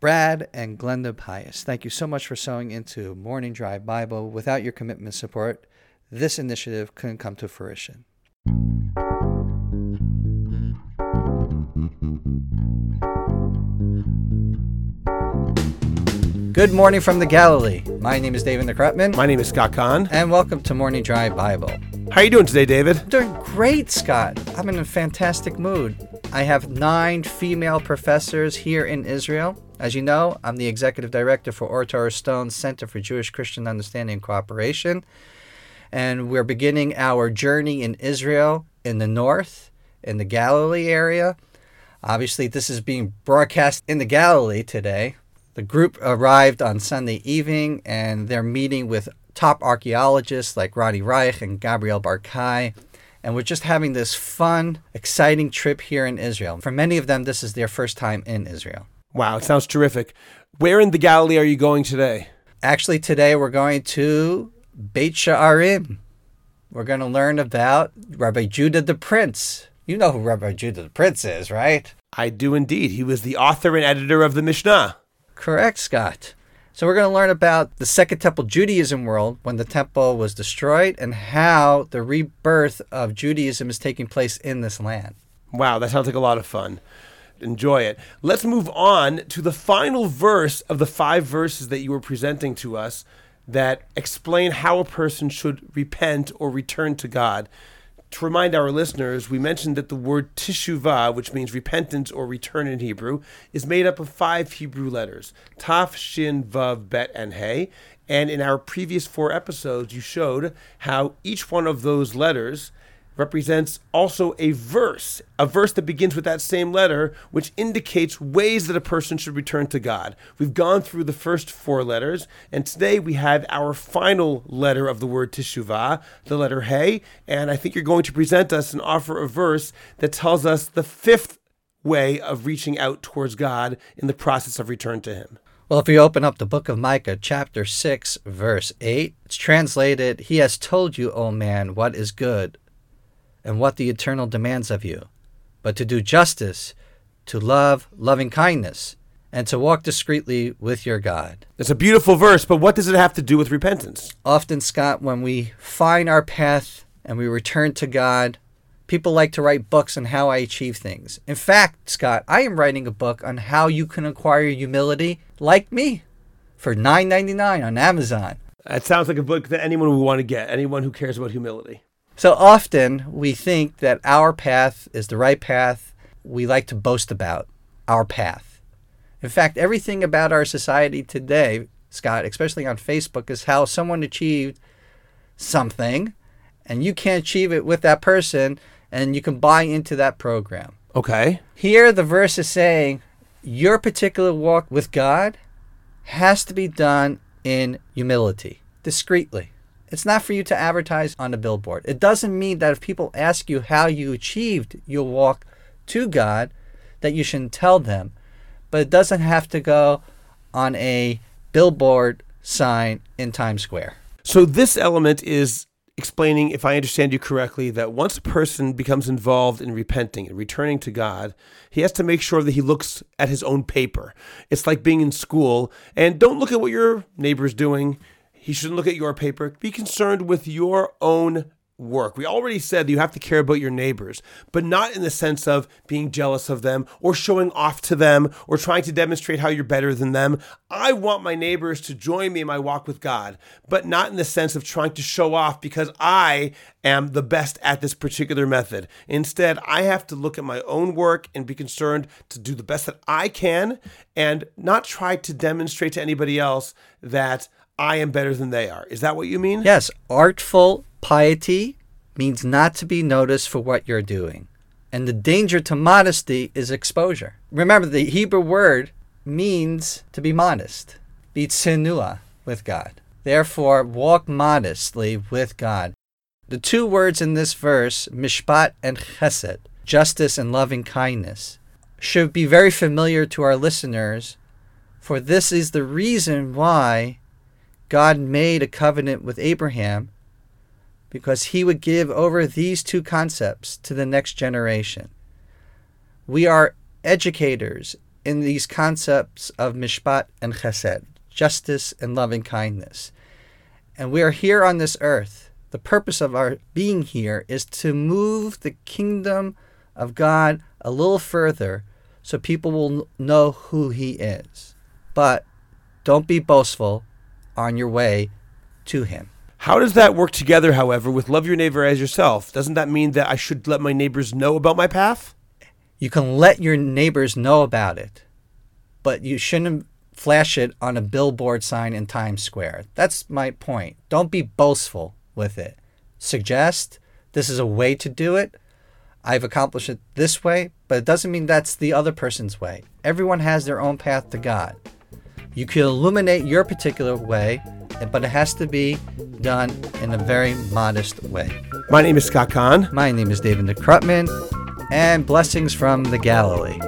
Brad and Glenda Pius, thank you so much for sewing into Morning Drive Bible. Without your commitment and support, this initiative couldn't come to fruition. Good morning from the Galilee. My name is David Nekrutman, My name is Scott Kahn. and welcome to Morning Drive Bible. How are you doing today, David? I'm Doing great, Scott. I'm in a fantastic mood. I have nine female professors here in Israel. As you know, I'm the executive director for Ohr Torah Stone Center for Jewish Christian Understanding and Cooperation. And we're beginning our journey in Israel in the north, in the Galilee area. Obviously, this is being broadcast in the Galilee today. The group arrived on Sunday evening and they're meeting with top archaeologists like Ronnie Reich and Gabriel Barkai. And we're just having this fun, exciting trip here in Israel. For many of them, this is their first time in Israel. Wow, it sounds terrific. Where in the Galilee are you going today? Actually, today we're going to Beit Sha'arim. We're going to learn about Rabbi Judah the Prince. You know who Rabbi Judah the Prince is, right? I do indeed. He was the author and editor of the Mishnah. Correct, Scott. So we're going to learn about the Second Temple Judaism world when the temple was destroyed and how the rebirth of Judaism is taking place in this land. Wow, that sounds like a lot of fun. Enjoy it. Let's move on to the final verse of the five verses that you were presenting to us that explain how a person should repent or return to God. To remind our listeners, we mentioned that the word teshuvah, which means repentance or return in Hebrew, is made up of five Hebrew letters Taf, Shin, Vav, Bet, and Hey. And in our previous four episodes, you showed how each one of those letters represents also a verse, a verse that begins with that same letter, which indicates ways that a person should return to God. We've gone through the first four letters, and today we have our final letter of the word teshuvah, the letter Hey, and I think you're going to present us and offer a verse that tells us the fifth way of reaching out towards God in the process of return to Him. Well, if you open up the book of Micah, chapter 6, verse 8, it's translated He has told you, O man, what is good and what the eternal demands of you, but to do justice, to love loving kindness, and to walk discreetly with your God. It's a beautiful verse, but what does it have to do with repentance? Often, Scott, when we find our path and we return to God, people like to write books on how I achieve things. In fact, Scott, I am writing a book on how you can acquire humility like me for $9.99 on Amazon. That sounds like a book that anyone would want to get, anyone who cares about humility. So often we think that our path is the right path. We like to boast about our path. In fact, everything about our society today, Scott, especially on Facebook, is how someone achieved something and you can't achieve it with that person and you can buy into that program. Okay. Here, the verse is saying your particular walk with God has to be done in humility, discreetly. It's not for you to advertise on a billboard. It doesn't mean that if people ask you how you achieved your walk to God, that you shouldn't tell them. But it doesn't have to go on a billboard sign in Times Square. So this element is explaining, if I understand you correctly, that once a person becomes involved in repenting and returning to God, he has to make sure that he looks at his own paper. It's like being in school, and don't look at what your neighbor's doing. He shouldn't look at your paper. Be concerned with your own work. We already said you have to care about your neighbors, but not in the sense of being jealous of them or showing off to them or trying to demonstrate how you're better than them. I want my neighbors to join me in my walk with God, but not in the sense of trying to show off because I am the best at this particular method. Instead, I have to look at my own work and be concerned to do the best that I can and not try to demonstrate to anybody else that I am better than they are. Is that what you mean? Yes, artful piety means not to be noticed for what you're doing. And the danger to modesty is exposure. Remember, the Hebrew word means to be modest, be tsinua with God. Therefore, walk modestly with God. The two words in this verse, mishpat and chesed, justice and loving kindness, should be very familiar to our listeners, for this is the reason why God made a covenant with Abraham because he would give over these two concepts to the next generation. We are educators in these concepts of mishpat and chesed, justice and loving kindness. And we are here on this earth. The purpose of our being here is to move the kingdom of God a little further so people will know who He is. But don't be boastful on your way to Him. How does that work together, however, with love your neighbor as yourself? Doesn't that mean that I should let my neighbors know about my path? You can let your neighbors know about it, but you shouldn't flash it on a billboard sign in Times Square. That's my point. Don't be boastful with it. Suggest this is a way to do it. I've accomplished it this way, but it doesn't mean that's the other person's way. Everyone has their own path to God. You can illuminate your particular way, but it has to be done in a very modest way. My name is Scott Kahn. My name is David Krutman, and blessings from the Galilee.